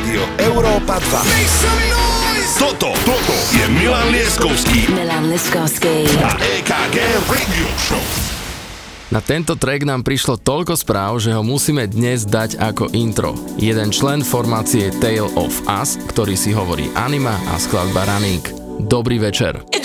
Rádio Európa 2. Toto, toto je Milan Lieskovský Milan Leskovský. a EKG Radio Show. Na tento track nám prišlo toľko správ, že ho musíme dnes dať ako intro. Jeden člen formácie Tale of Us, ktorý si hovorí Anima a skladba Running. Dobrý večer. It.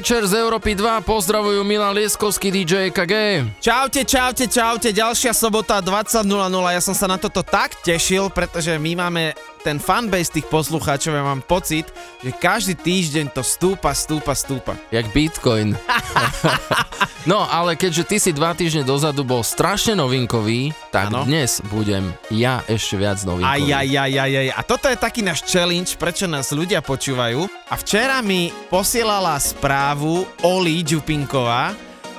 večer z Európy 2, pozdravujú Milan Lieskovský, DJ KG. Čaute, čaute, čaute, ďalšia sobota 20.00, ja som sa na toto tak tešil, pretože my máme ten fanbase tých poslucháčov, ja mám pocit, že každý týždeň to stúpa, stúpa, stúpa. Jak Bitcoin. no, ale keďže ty si dva týždne dozadu bol strašne novinkový, tak Áno. dnes budem ja ešte viac novinkový. Aj, aj, aj, aj, aj. A toto je taký náš challenge, prečo nás ľudia počúvajú. A včera mi posielala správu Oli Čupinková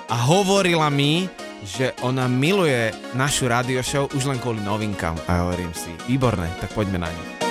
a hovorila mi, že ona miluje našu radio show už len kvôli novinkám. A hovorím si, výborné, tak poďme na ňu.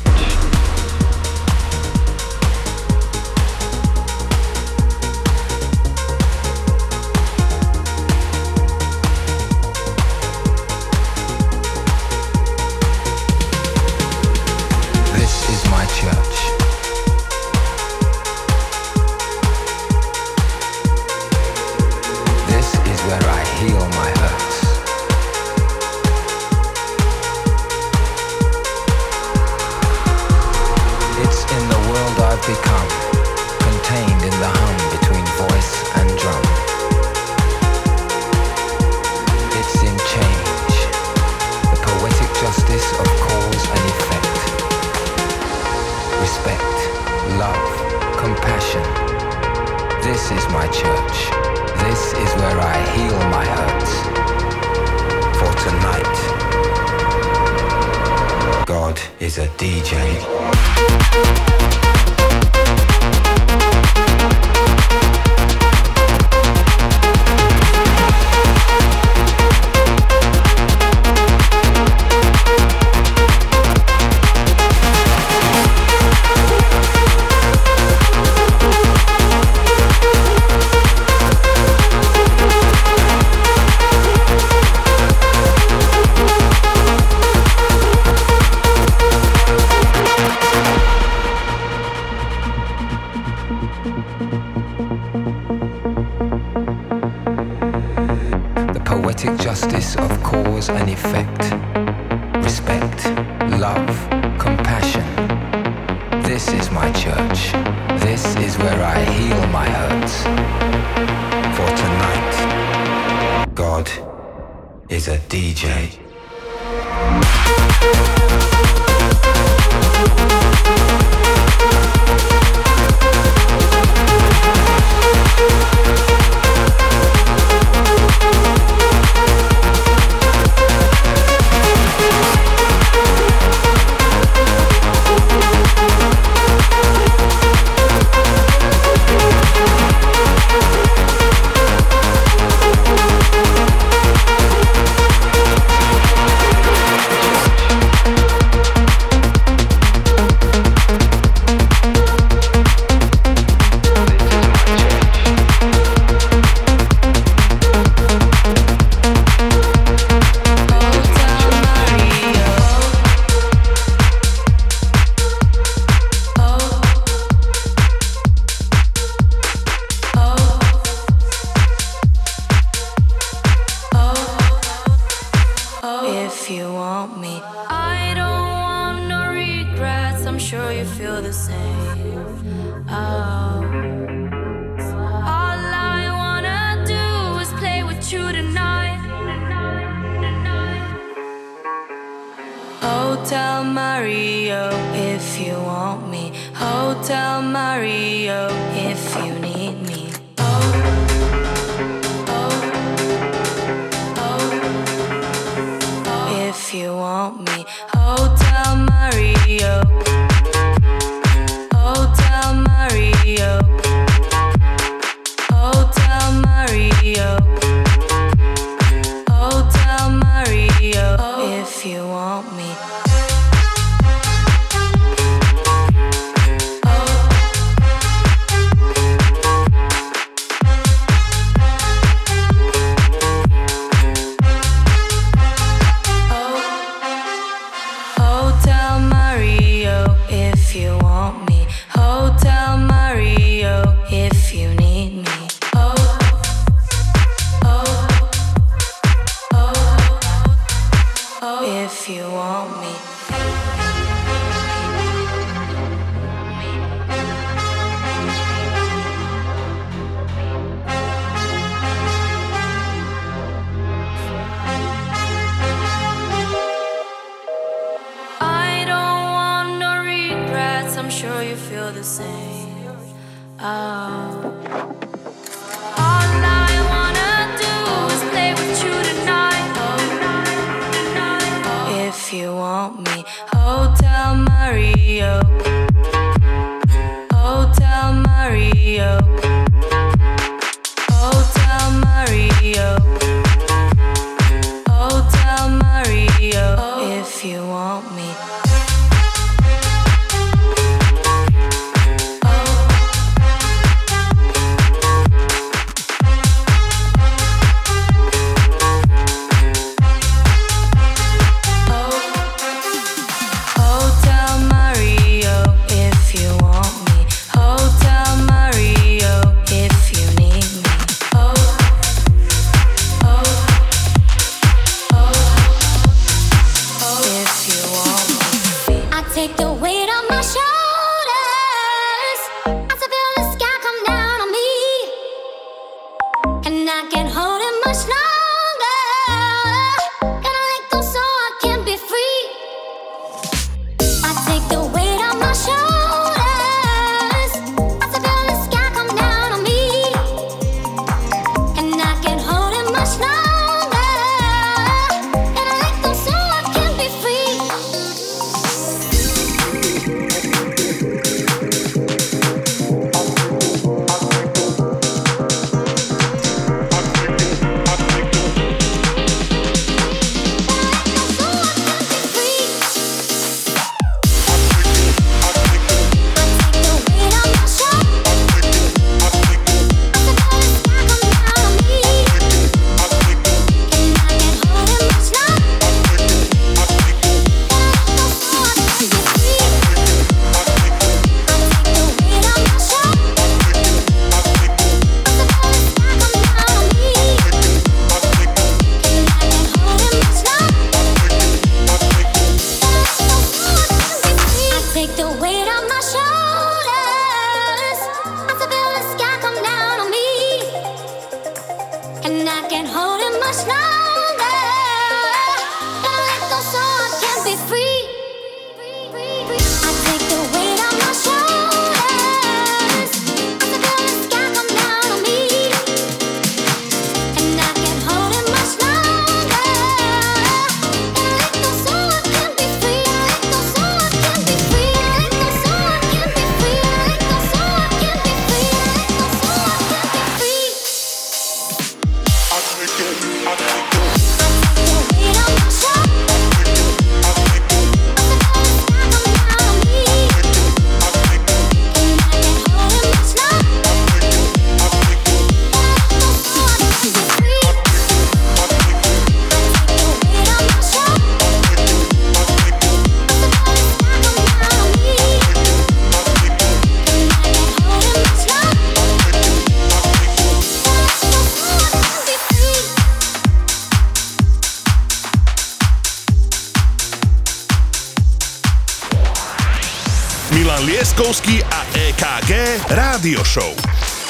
Leskovský a EKG Rádio Show.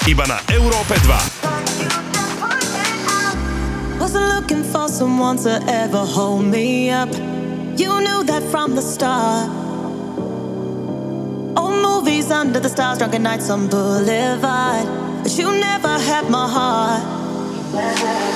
Iba na Európe 2. Wasn't looking for someone to ever hold me up. You knew that from the start. Old movies under the stars, drunken nights on Boulevard. But you never had my heart.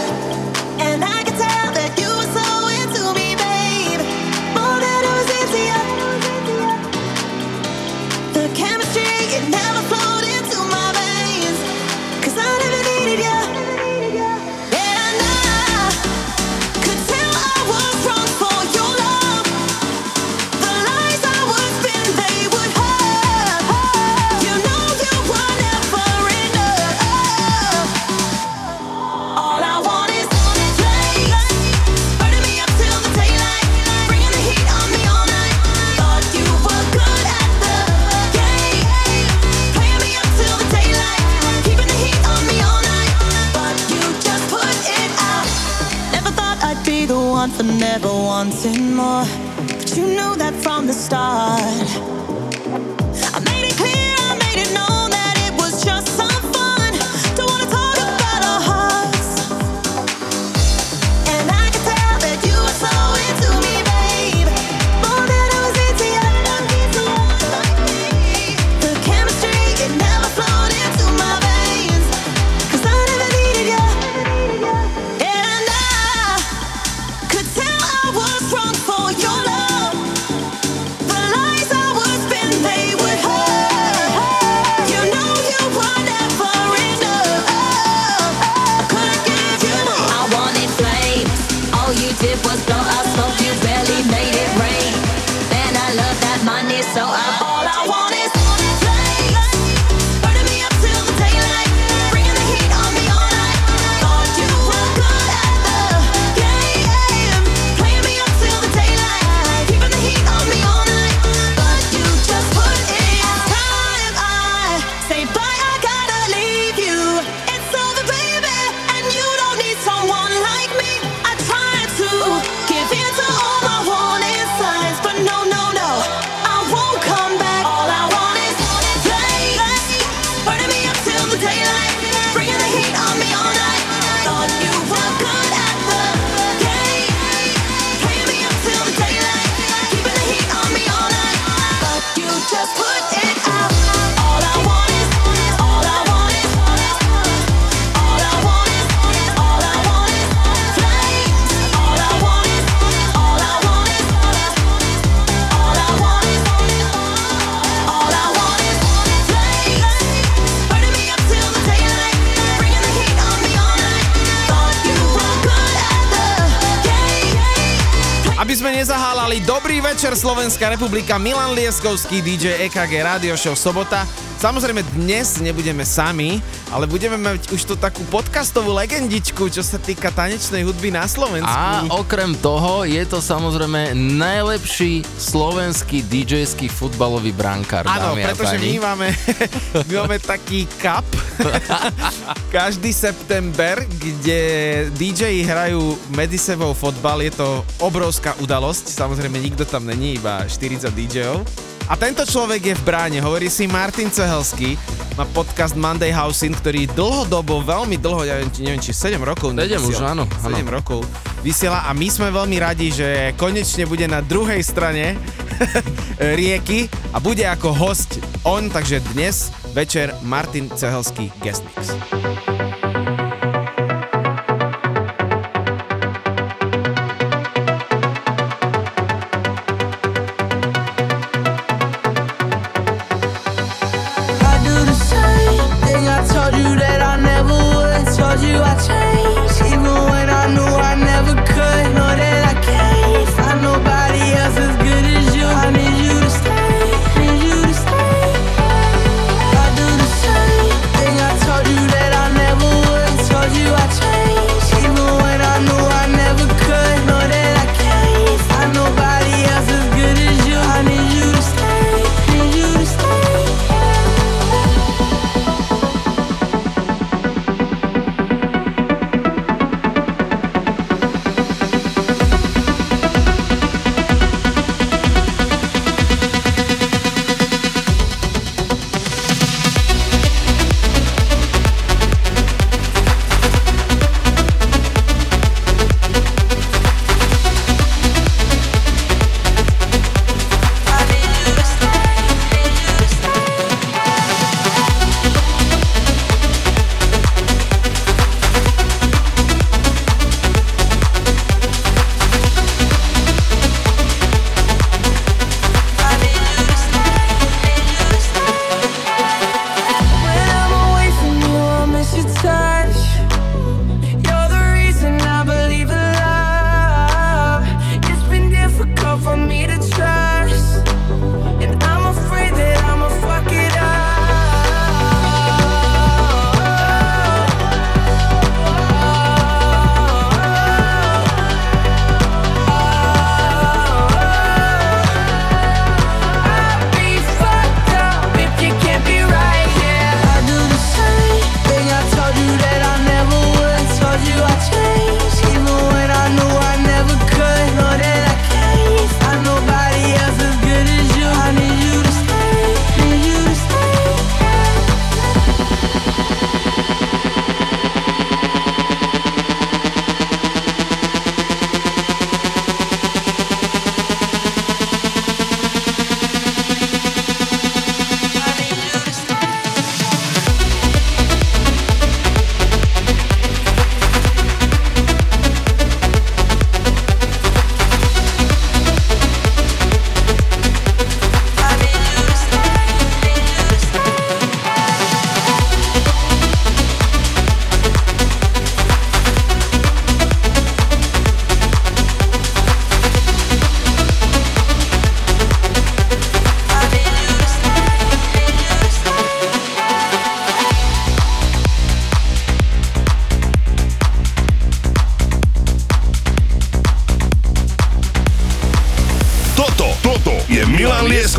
for never wanting more. But you knew that from the start. Slovenská republika, Milan Lieskovský, DJ EKG Radio Show Sobota. Samozrejme dnes nebudeme sami, ale budeme mať už tú takú podcastovú legendičku, čo sa týka tanečnej hudby na Slovensku. A okrem toho je to samozrejme najlepší slovenský DJský futbalový brankár. Áno, pretože my máme, my máme taký cup každý september, kde DJ hrajú medzi sebou fotbal. Je to obrovská udalosť, samozrejme nikto tam není, iba 40 DJ-ov. A tento človek je v bráne, hovorí si Martin Cehelský, má podcast Monday Housing, ktorý dlhodobo, veľmi dlho, ja neviem, či, neviem, či 7 rokov 7 už, áno, 7 áno. rokov vysiela a my sme veľmi radi, že konečne bude na druhej strane rieky a bude ako host on, takže dnes večer Martin Cehelský Guest Mix.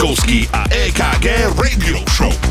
Milan Lieskovský a EKG Radio Show.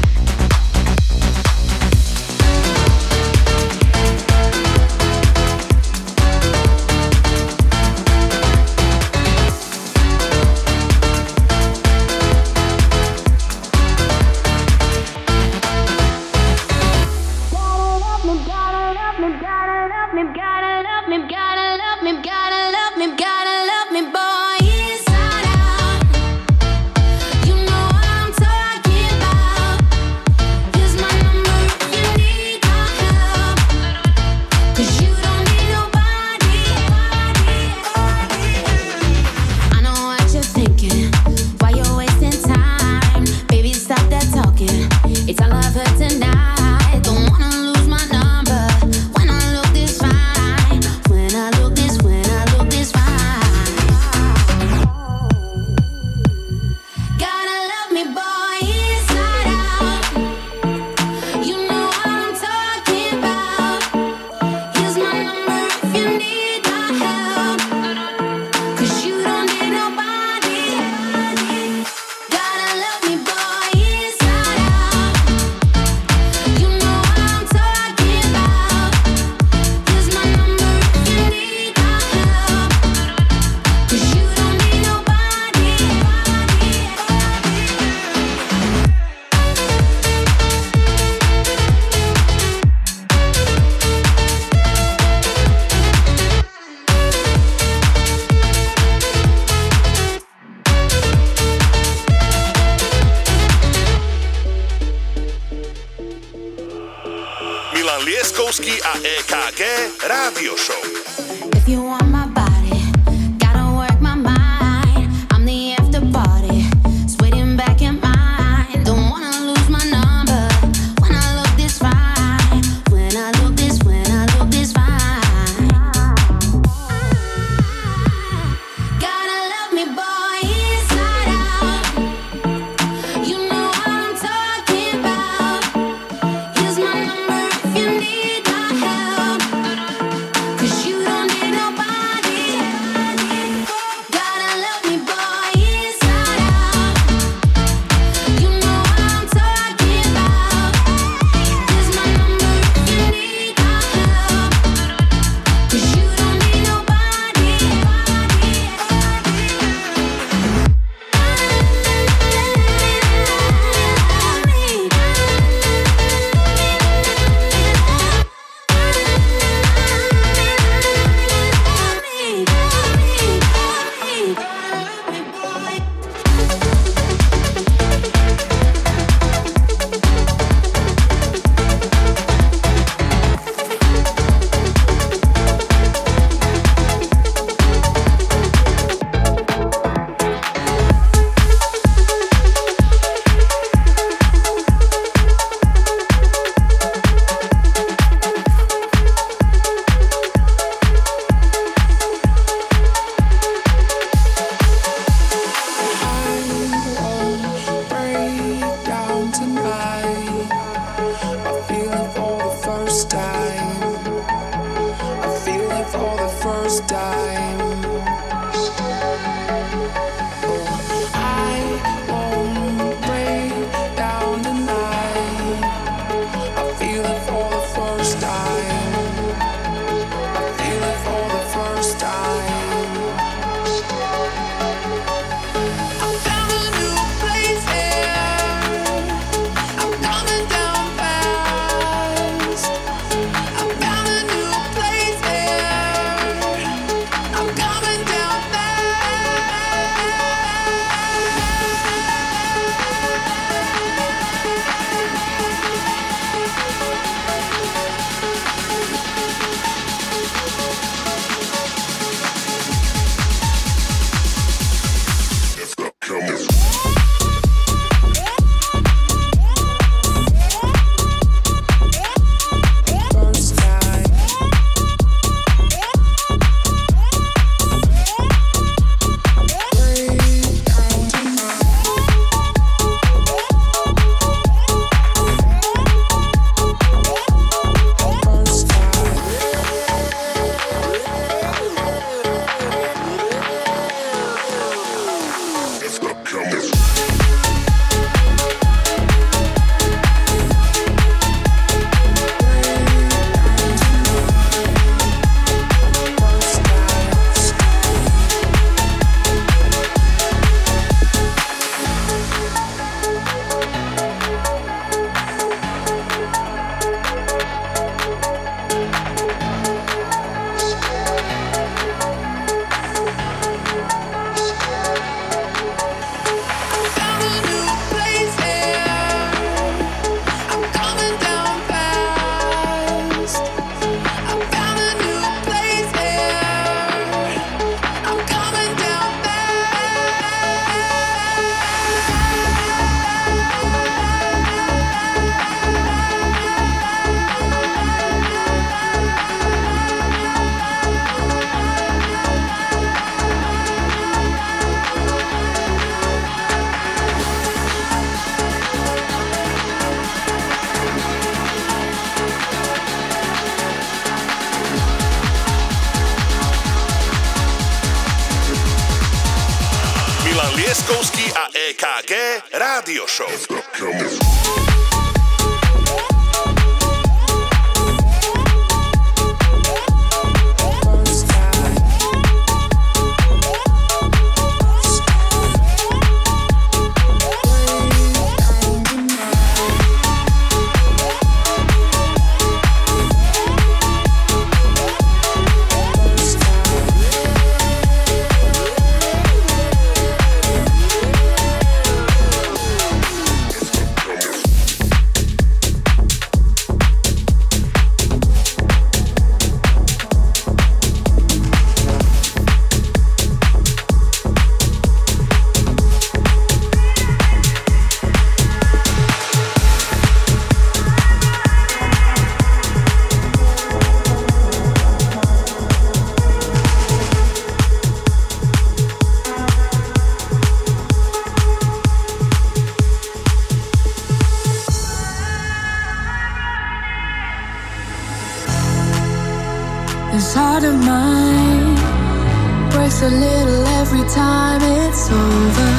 takes a little every time it's over.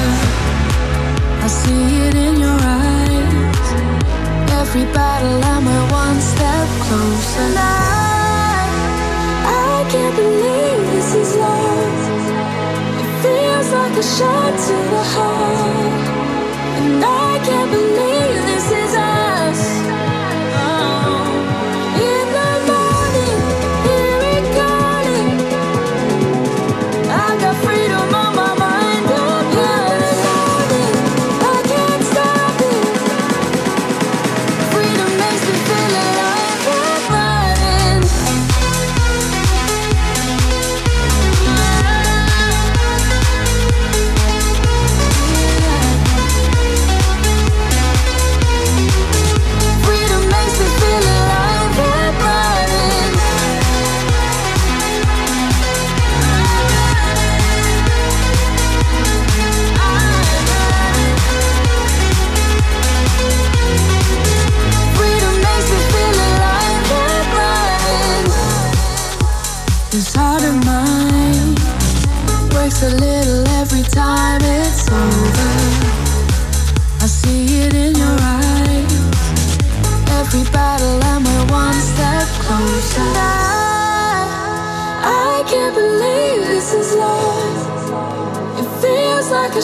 I see it in your eyes. Every battle, I'm one step closer. And I, I can't believe this is love. It feels like a shot to the heart.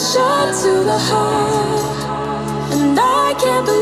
shot to the heart, and I can't believe.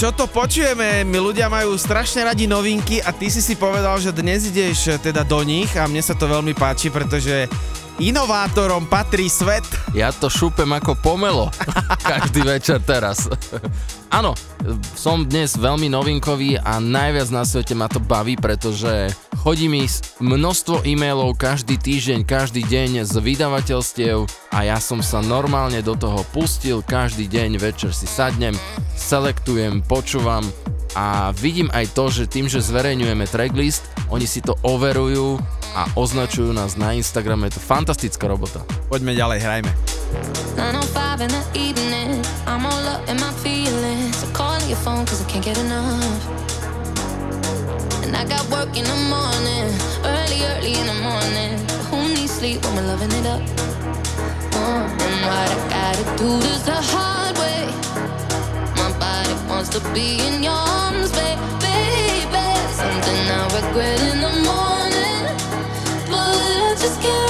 čo to počujeme? My ľudia majú strašne radi novinky a ty si si povedal, že dnes ideš teda do nich a mne sa to veľmi páči, pretože inovátorom patrí svet. Ja to šúpem ako pomelo každý večer teraz. Áno, som dnes veľmi novinkový a najviac na svete ma to baví, pretože chodí mi množstvo e-mailov každý týždeň, každý deň z vydavateľstiev a ja som sa normálne do toho pustil, každý deň večer si sadnem, selektujem, počúvam a vidím aj to, že tým, že zverejňujeme tracklist, oni si to overujú a označujú nás na Instagrame, je to fantastická robota. Poďme ďalej, hrajme. 905 in the evening. I'm all up in my feelings. So calling your phone cause I can't get enough. And I got work in the morning, early, early in the morning. Who needs sleep when we're loving it up? Uh, and what I gotta do this the hard way. My body wants to be in your arms, baby. Something I regret in the morning. But I just can't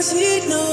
does he know?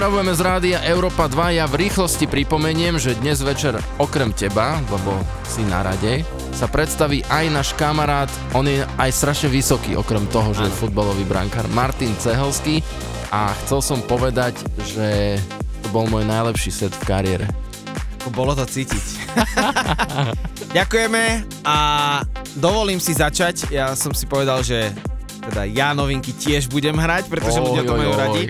Pozdravujeme z rádia Európa 2. Ja v rýchlosti pripomeniem, že dnes večer okrem teba, lebo si na rade, sa predstaví aj náš kamarát, on je aj strašne vysoký, okrem toho, že je futbalový brankár, Martin Cehelský a chcel som povedať, že to bol môj najlepší set v kariére. Bolo to cítiť. Ďakujeme a dovolím si začať. Ja som si povedal, že teda ja novinky tiež budem hrať, pretože Oj, ľudia to oj, majú oj. radi.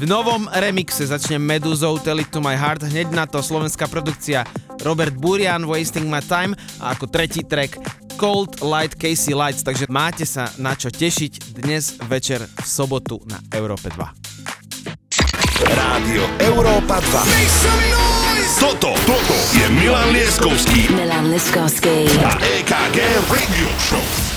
V novom remixe začne Meduzou Tell It To My Heart, hneď na to slovenská produkcia Robert Burian Wasting My Time a ako tretí track Cold Light Casey Lights, takže máte sa na čo tešiť dnes večer v sobotu na Európe 2. Rádio Európa 2. Toto, toto je Milan Lieskovský Milan Liskovsky. a EKG Radio Show.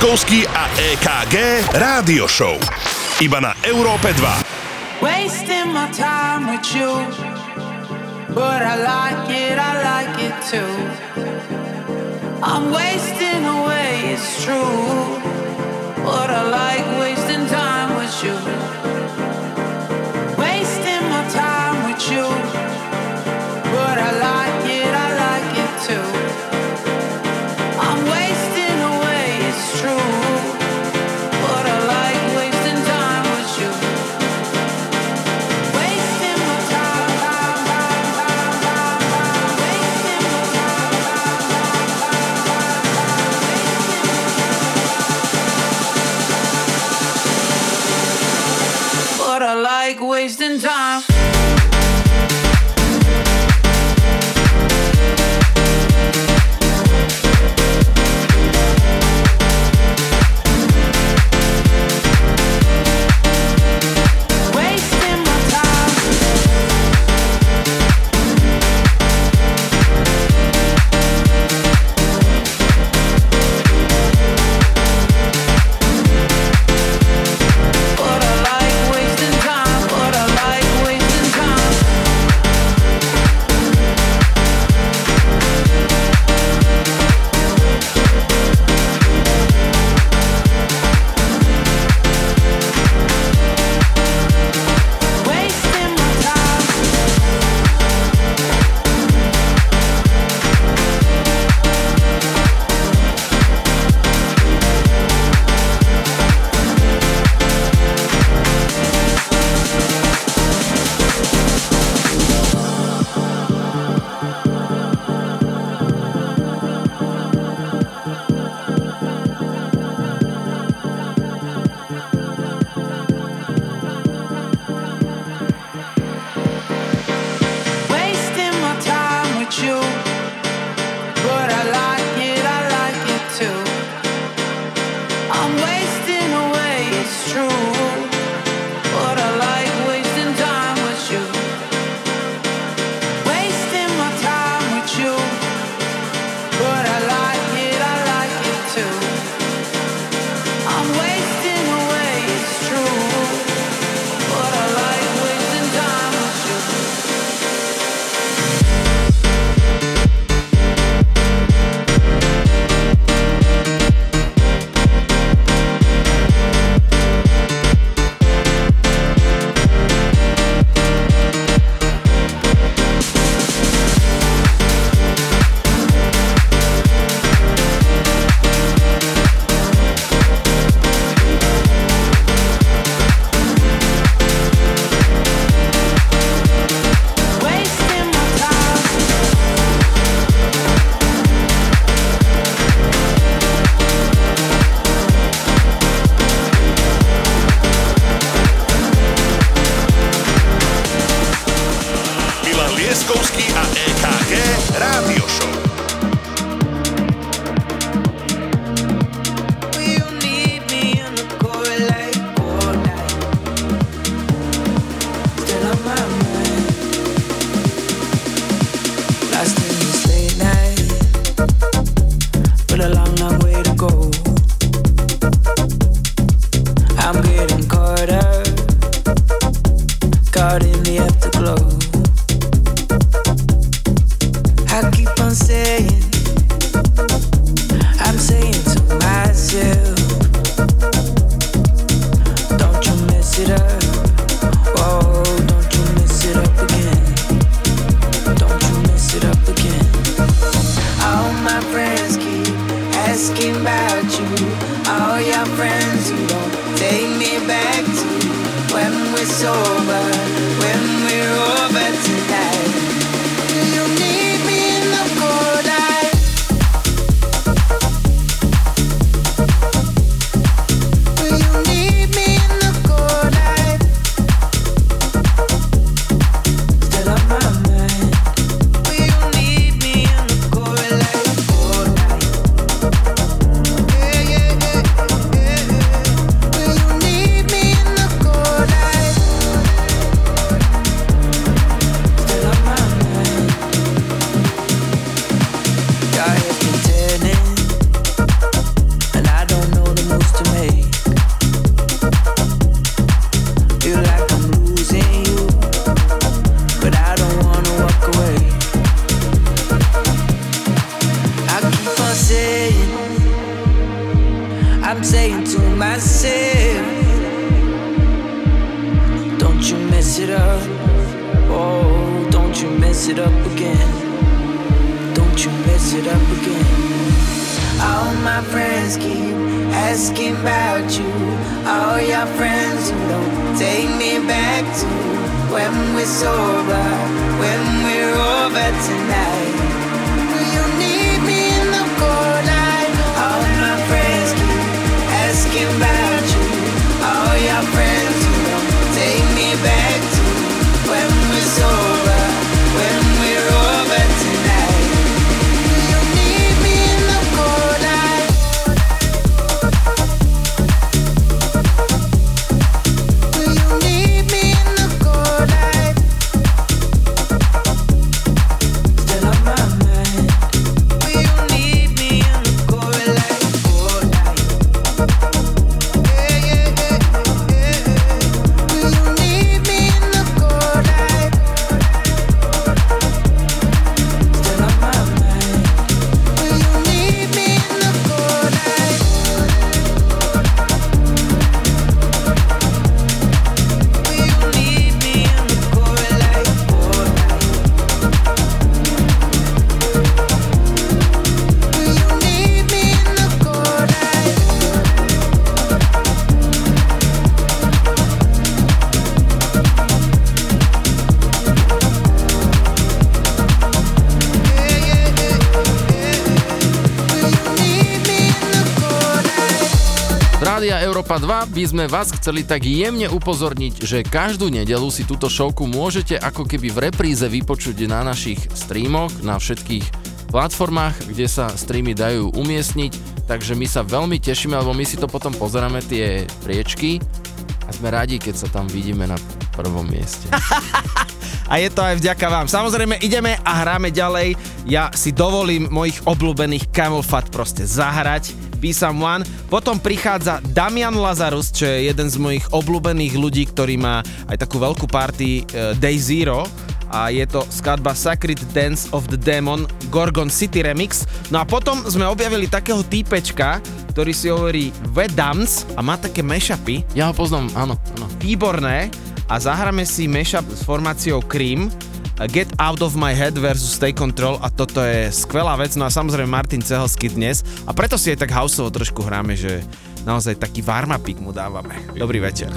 Laskovský a EKG Rádio Show. Iba na Európe 2. Wasting my time with you But I like it, I like it too I'm wasting away, it's true But I like wasting time with you wasting time. It up again. Don't you mess it up again. All my friends keep asking about you. All your friends who don't take me back to when we're sober, when we're over tonight. By sme vás chceli tak jemne upozorniť, že každú nedelu si túto showku môžete ako keby v repríze vypočuť na našich streamoch, na všetkých platformách, kde sa streamy dajú umiestniť, takže my sa veľmi tešíme, lebo my si to potom pozeráme tie priečky a sme radi, keď sa tam vidíme na prvom mieste. A je to aj vďaka vám. Samozrejme, ideme a hráme ďalej. Ja si dovolím mojich obľúbených Camel Fat proste zahrať. Be Someone. Potom prichádza Damian Lazarus, čo je jeden z mojich obľúbených ľudí, ktorý má aj takú veľkú party e, Day Zero a je to skladba Sacred Dance of the Demon Gorgon City Remix. No a potom sme objavili takého týpečka, ktorý si hovorí Vedams a má také mashupy. Ja ho poznám, áno, áno. Výborné a zahráme si mashup s formáciou Cream Get Out of My Head versus Stay Control a toto je skvelá vec, no a samozrejme Martin Cehelsky dnes a preto si aj tak houseovo trošku hráme, že naozaj taký warmapik mu dávame. Dobrý večer.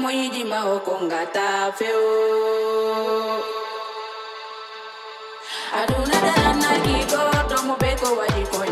mwijima okongata feo. Aduna dana kigoto mubeko wajikonya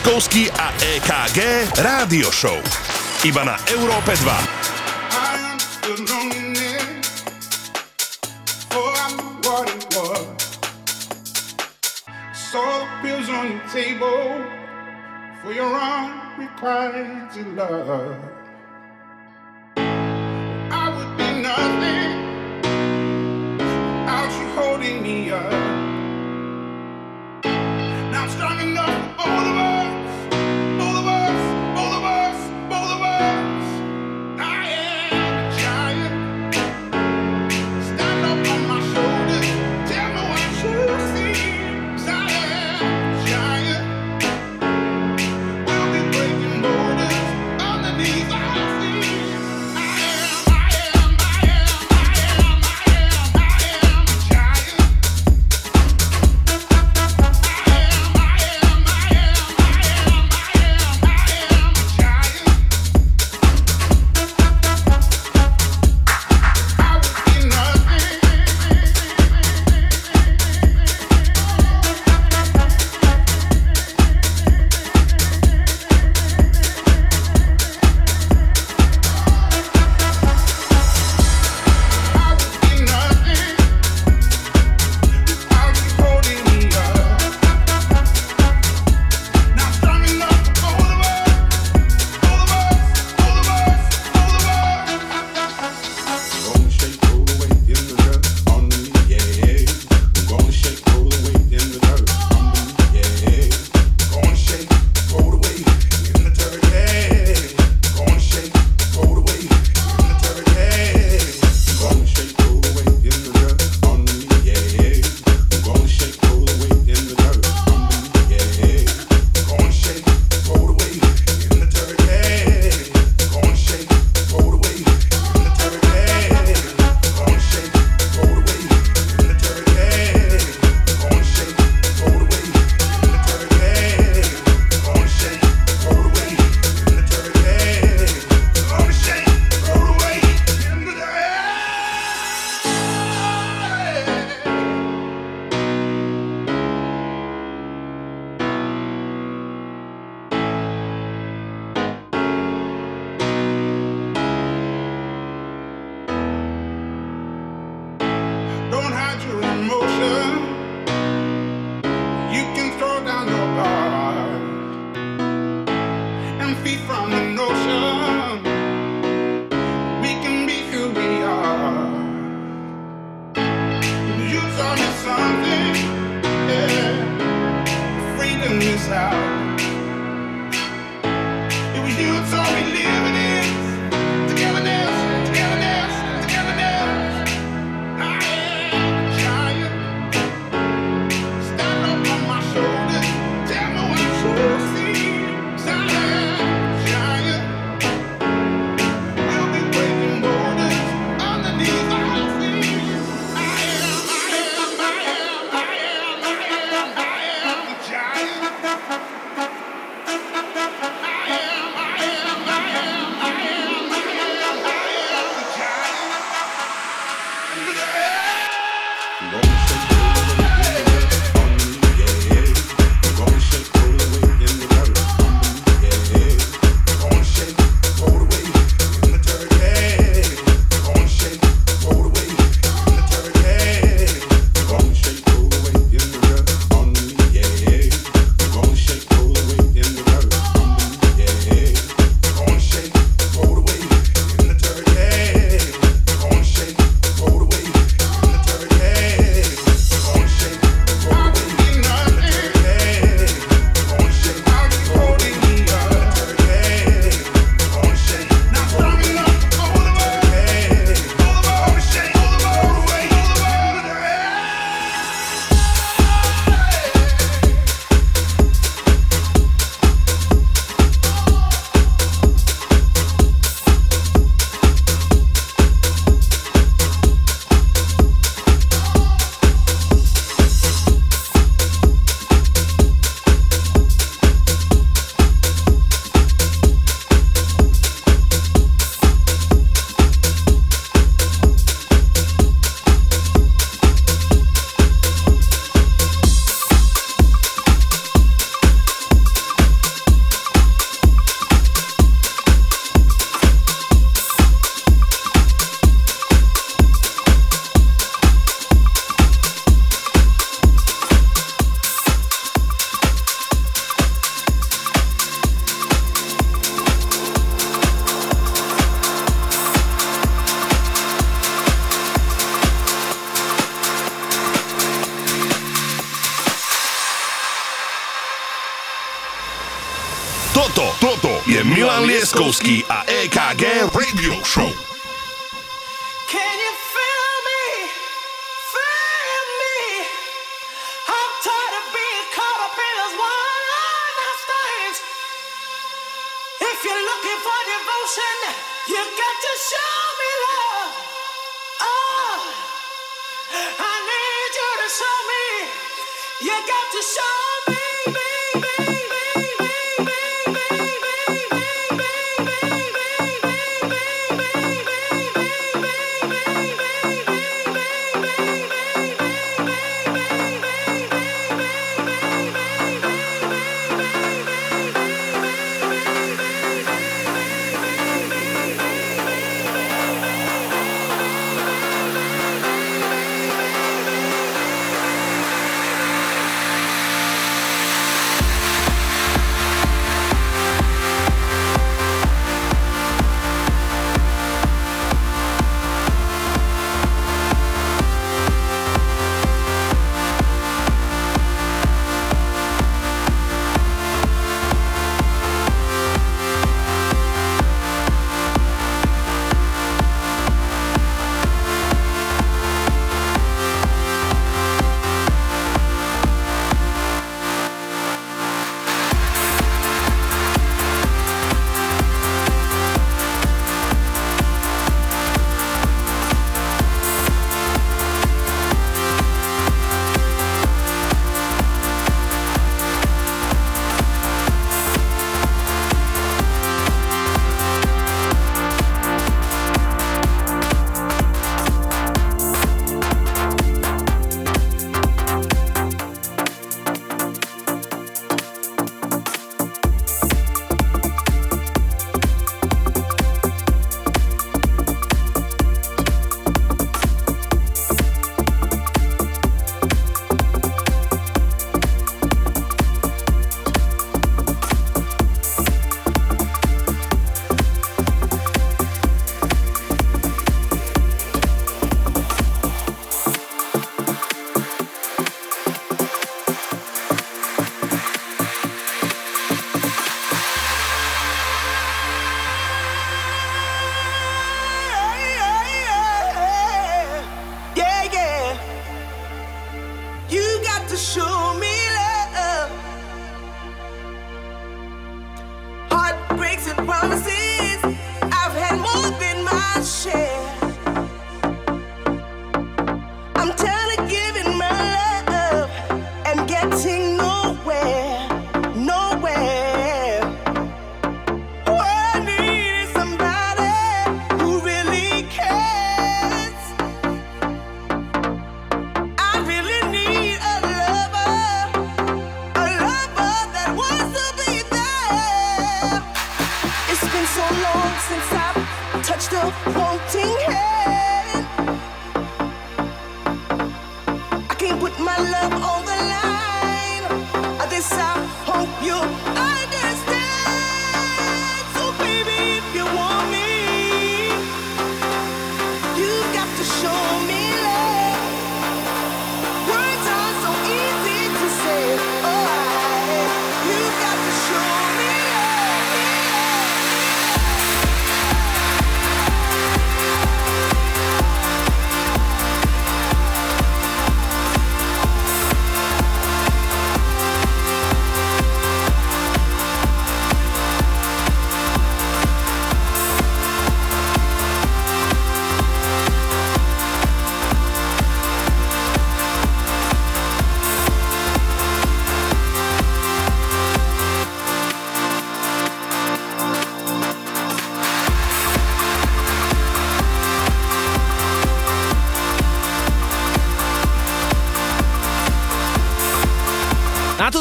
Leskovský a EKG Rádio Show. Iba na Európe 2. table for your own unrequited love.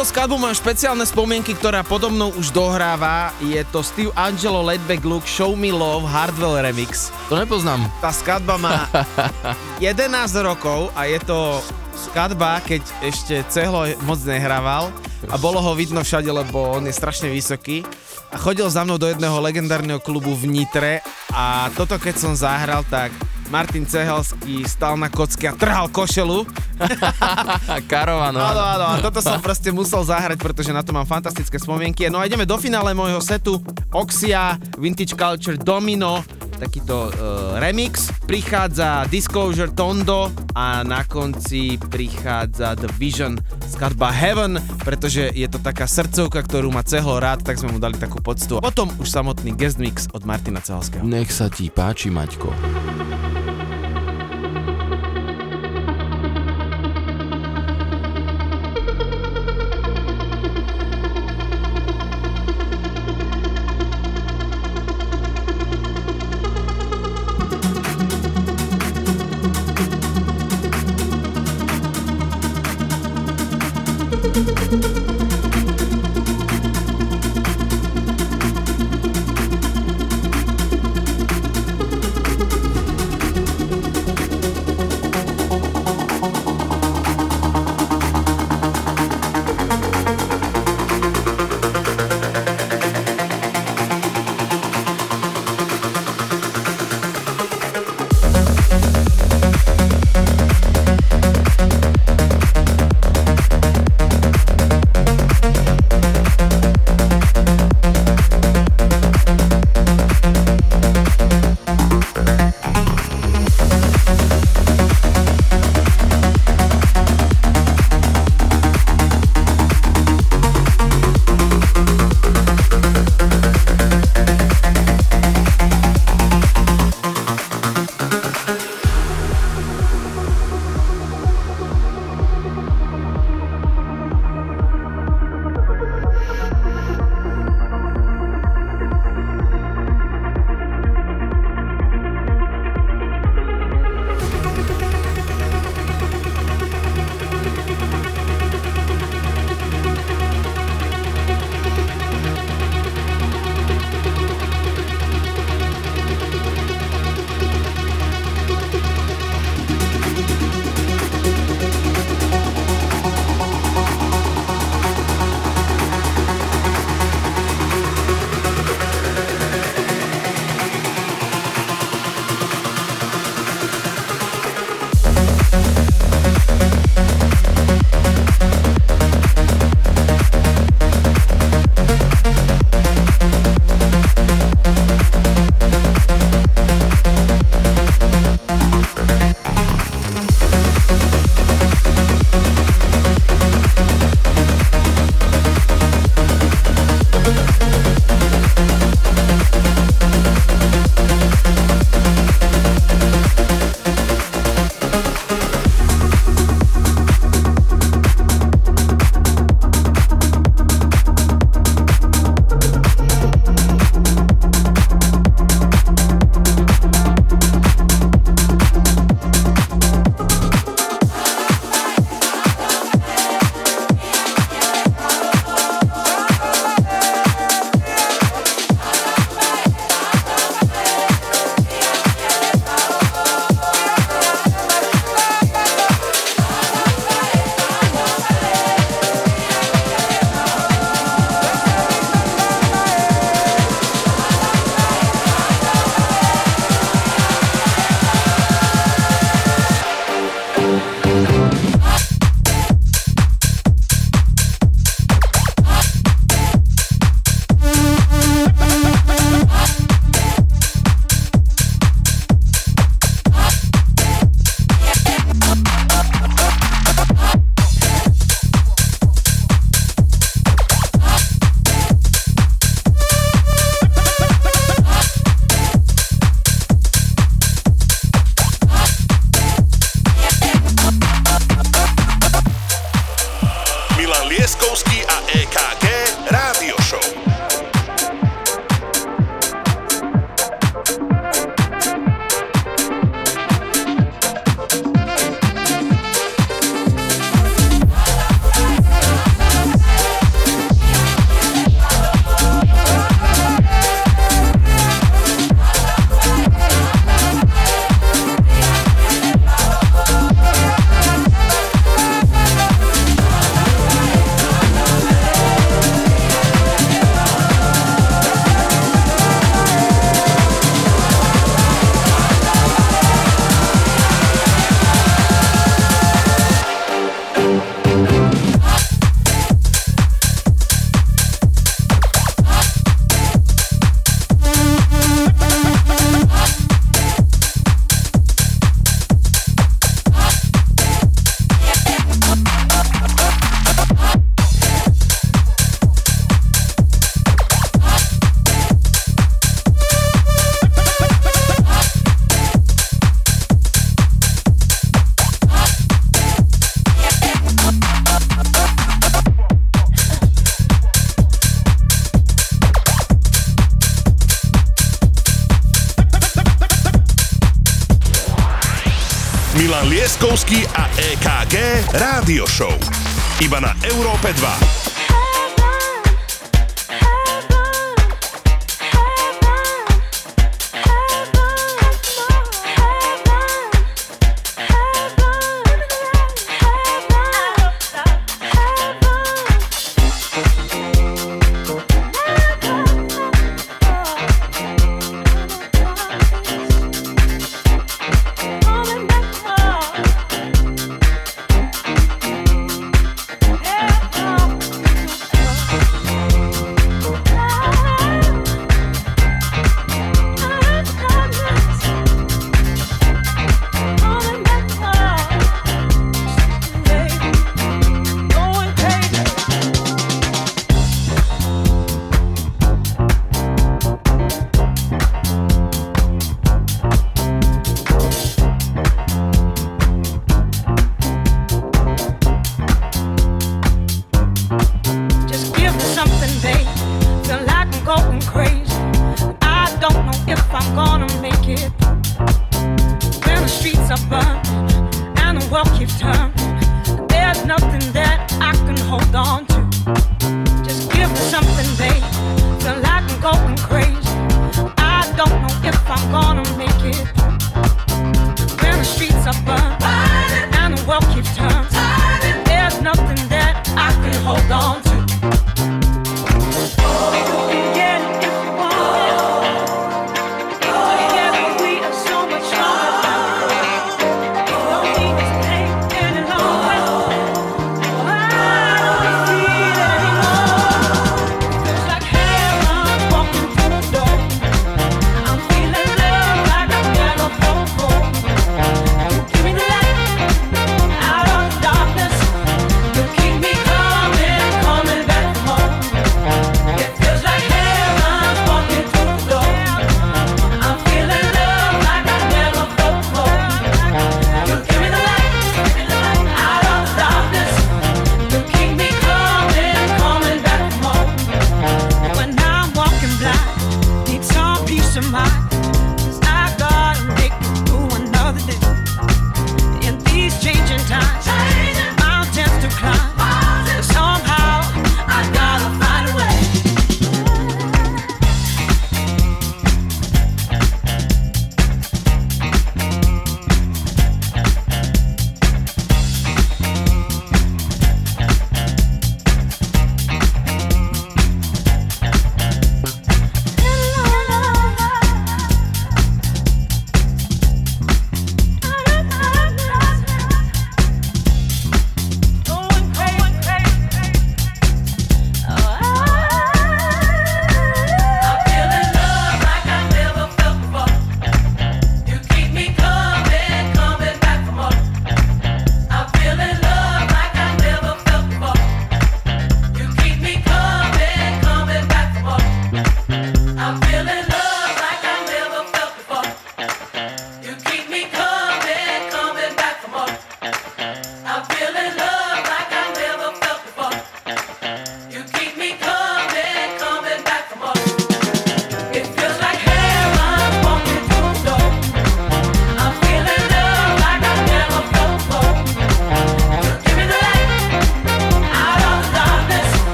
Túto skladbu mám špeciálne spomienky, ktorá podo mnou už dohráva. Je to Steve Angelo Laidback Look Show Me Love Hardwell Remix. To nepoznám. Tá skladba má 11 rokov a je to skladba, keď ešte Cehlo moc nehrával a bolo ho vidno všade, lebo on je strašne vysoký. A chodil za mnou do jedného legendárneho klubu v Nitre a toto keď som zahral, tak Martin Cehelský stal na kocke a trhal košelu. Karavan. Áno, áno, a toto som proste musel zahrať, pretože na to mám fantastické spomienky. No a ideme do finále môjho setu. Oxia, Vintage Culture, Domino, takýto uh, remix. Prichádza Disclosure Tondo a na konci prichádza The Vision skladba Heaven, pretože je to taká srdcovka, ktorú má Cehol rád, tak sme mu dali takú poctu. Potom už samotný guest mix od Martina Cehelského. Nech sa ti páči, Maťko.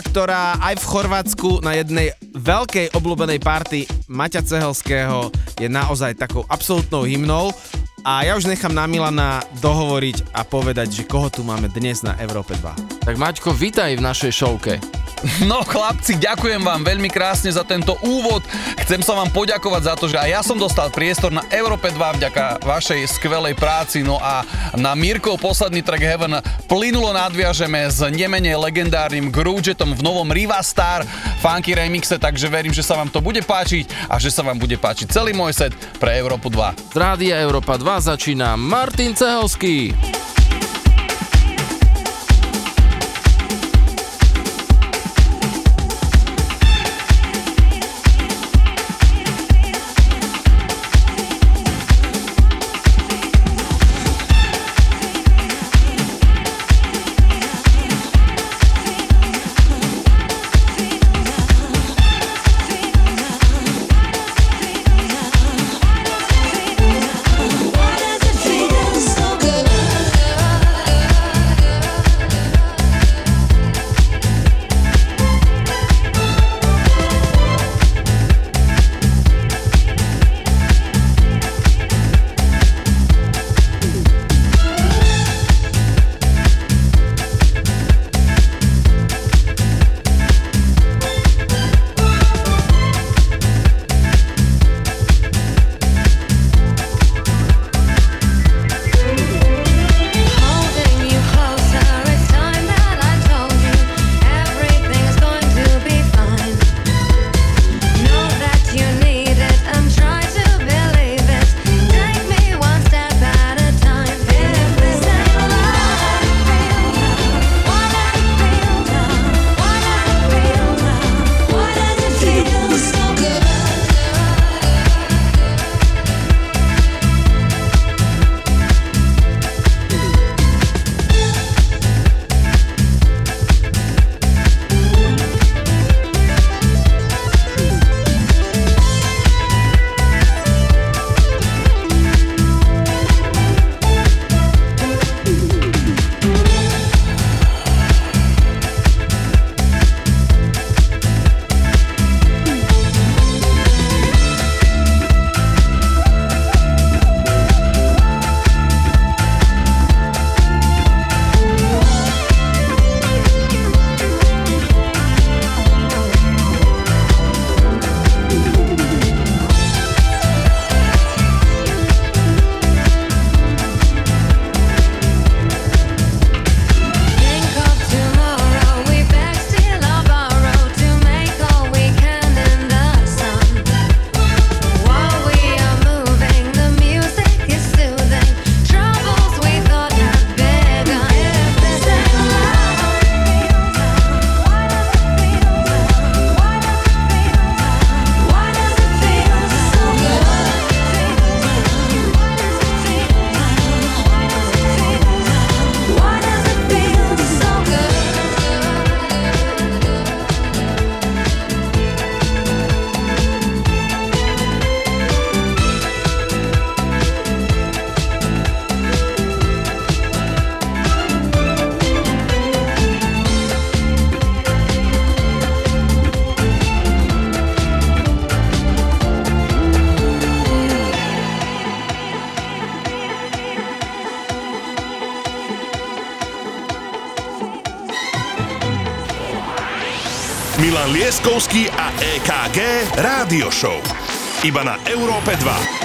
Ktorá aj v Chorvátsku na jednej veľkej obľúbenej party Maťa Cehelského je naozaj takou absolútnou hymnou. A ja už nechám na Milana dohovoriť a povedať, že koho tu máme dnes na Európe 2. Tak Maťko, vitaj v našej showke. No chlapci, ďakujem vám veľmi krásne za tento úvod. Chcem sa vám poďakovať za to, že aj ja som dostal priestor na Európe 2 vďaka vašej skvelej práci. No a na Mirkov posledný track Heaven plynulo nadviažeme s nemenej legendárnym Groogetom v novom Riva Star funky remixe, takže verím, že sa vám to bude páčiť a že sa vám bude páčiť celý môj set pre Európu 2. Z Rádia Európa 2 začína Martin Cehovský. Milan Lieskovský a EKG Rádio Show. Iba na Európe 2.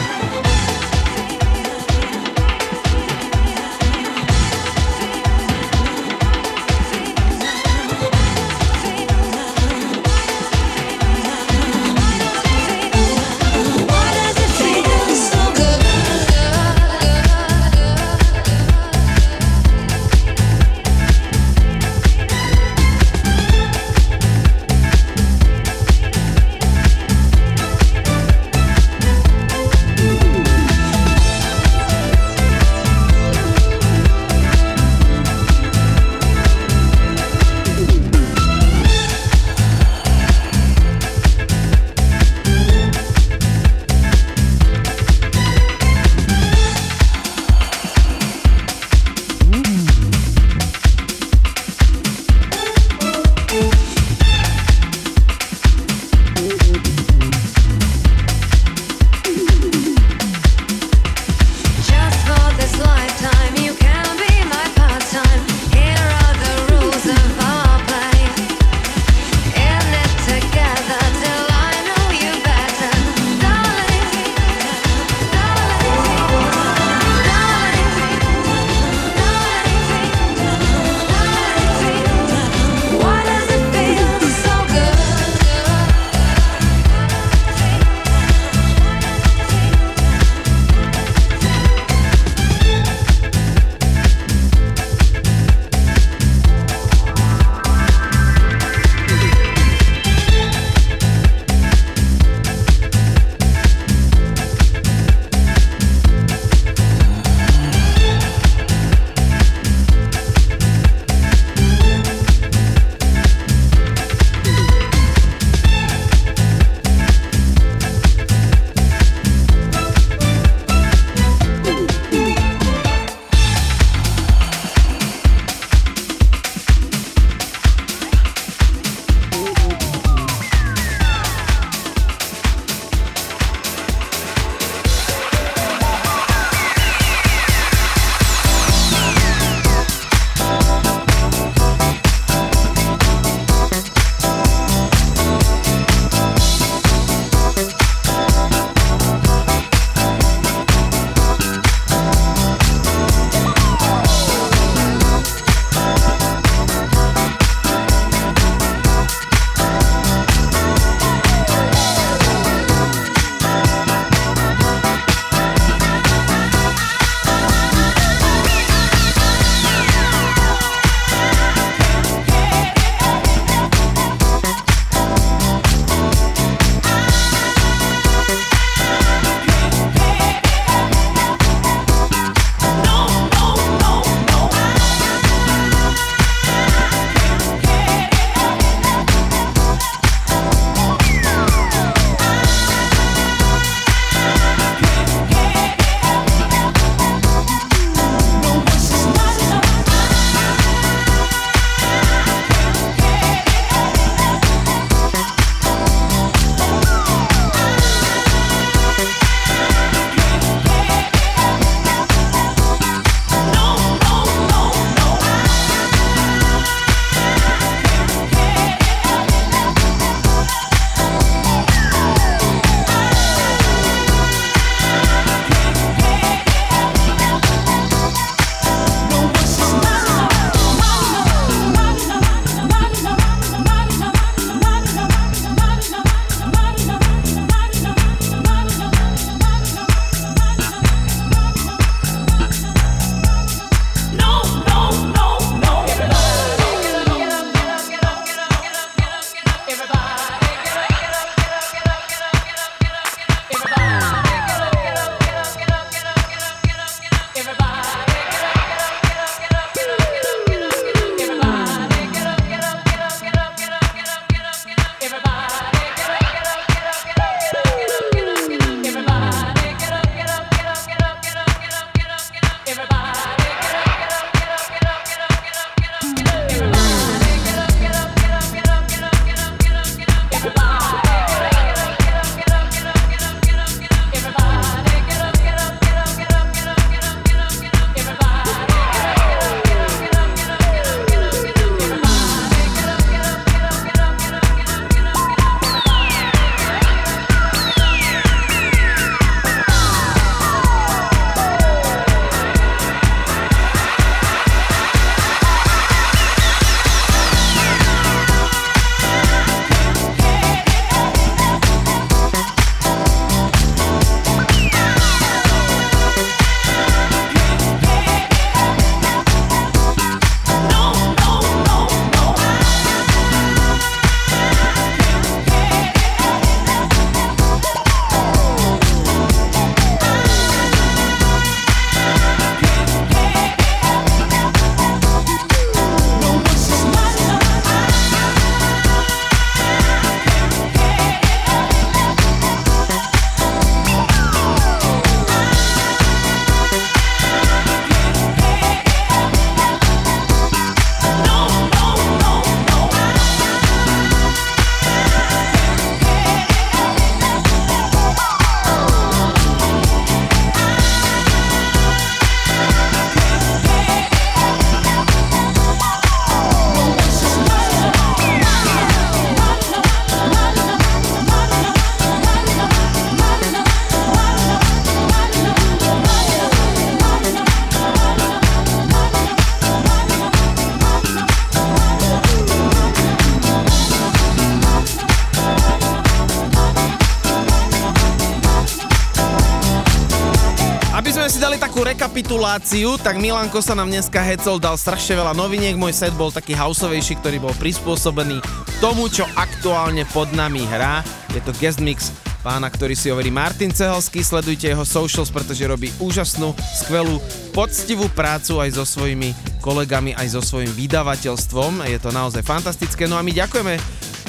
rekapituláciu, tak Milanko sa nám dneska hecol, dal strašne veľa noviniek, môj set bol taký houseovejší, ktorý bol prispôsobený tomu, čo aktuálne pod nami hrá. Je to guest mix pána, ktorý si hovorí Martin Cehelský, sledujte jeho socials, pretože robí úžasnú, skvelú, poctivú prácu aj so svojimi kolegami, aj so svojím vydavateľstvom. Je to naozaj fantastické. No a my ďakujeme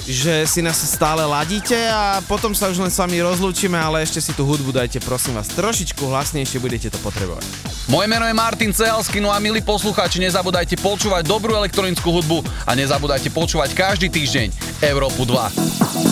že si nás stále ladíte a potom sa už len s vami rozlúčime, ale ešte si tú hudbu dajte prosím vás trošičku hlasnejšie, budete to potrebovať. Moje meno je Martin Cehalsky, no a milí poslucháči, nezabudajte počúvať dobrú elektronickú hudbu a nezabudajte počúvať každý týždeň Európu 2.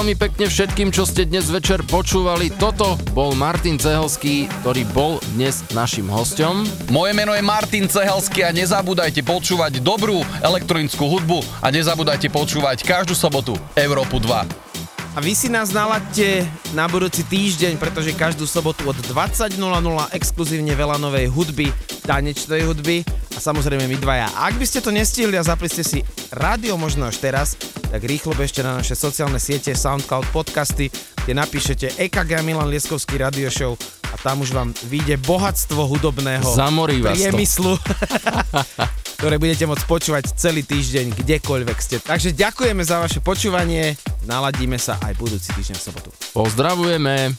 veľmi pekne všetkým, čo ste dnes večer počúvali. Toto bol Martin Cehelský, ktorý bol dnes našim hostom. Moje meno je Martin Cehelský a nezabúdajte počúvať dobrú elektronickú hudbu a nezabúdajte počúvať každú sobotu Európu 2. A vy si nás naladte na budúci týždeň, pretože každú sobotu od 20.00 exkluzívne veľa novej hudby, tanečnej hudby a samozrejme my dvaja. Ak by ste to nestihli a zapli ste si rádio možno až teraz, tak rýchlo bežte na naše sociálne siete, Soundcloud, podcasty, kde napíšete EKG Milan Lieskovský radio show a tam už vám vyjde bohatstvo hudobného Zamorí vás priemyslu. ktoré budete môcť počúvať celý týždeň, kdekoľvek ste. Takže ďakujeme za vaše počúvanie, naladíme sa aj budúci týždeň v sobotu. Pozdravujeme.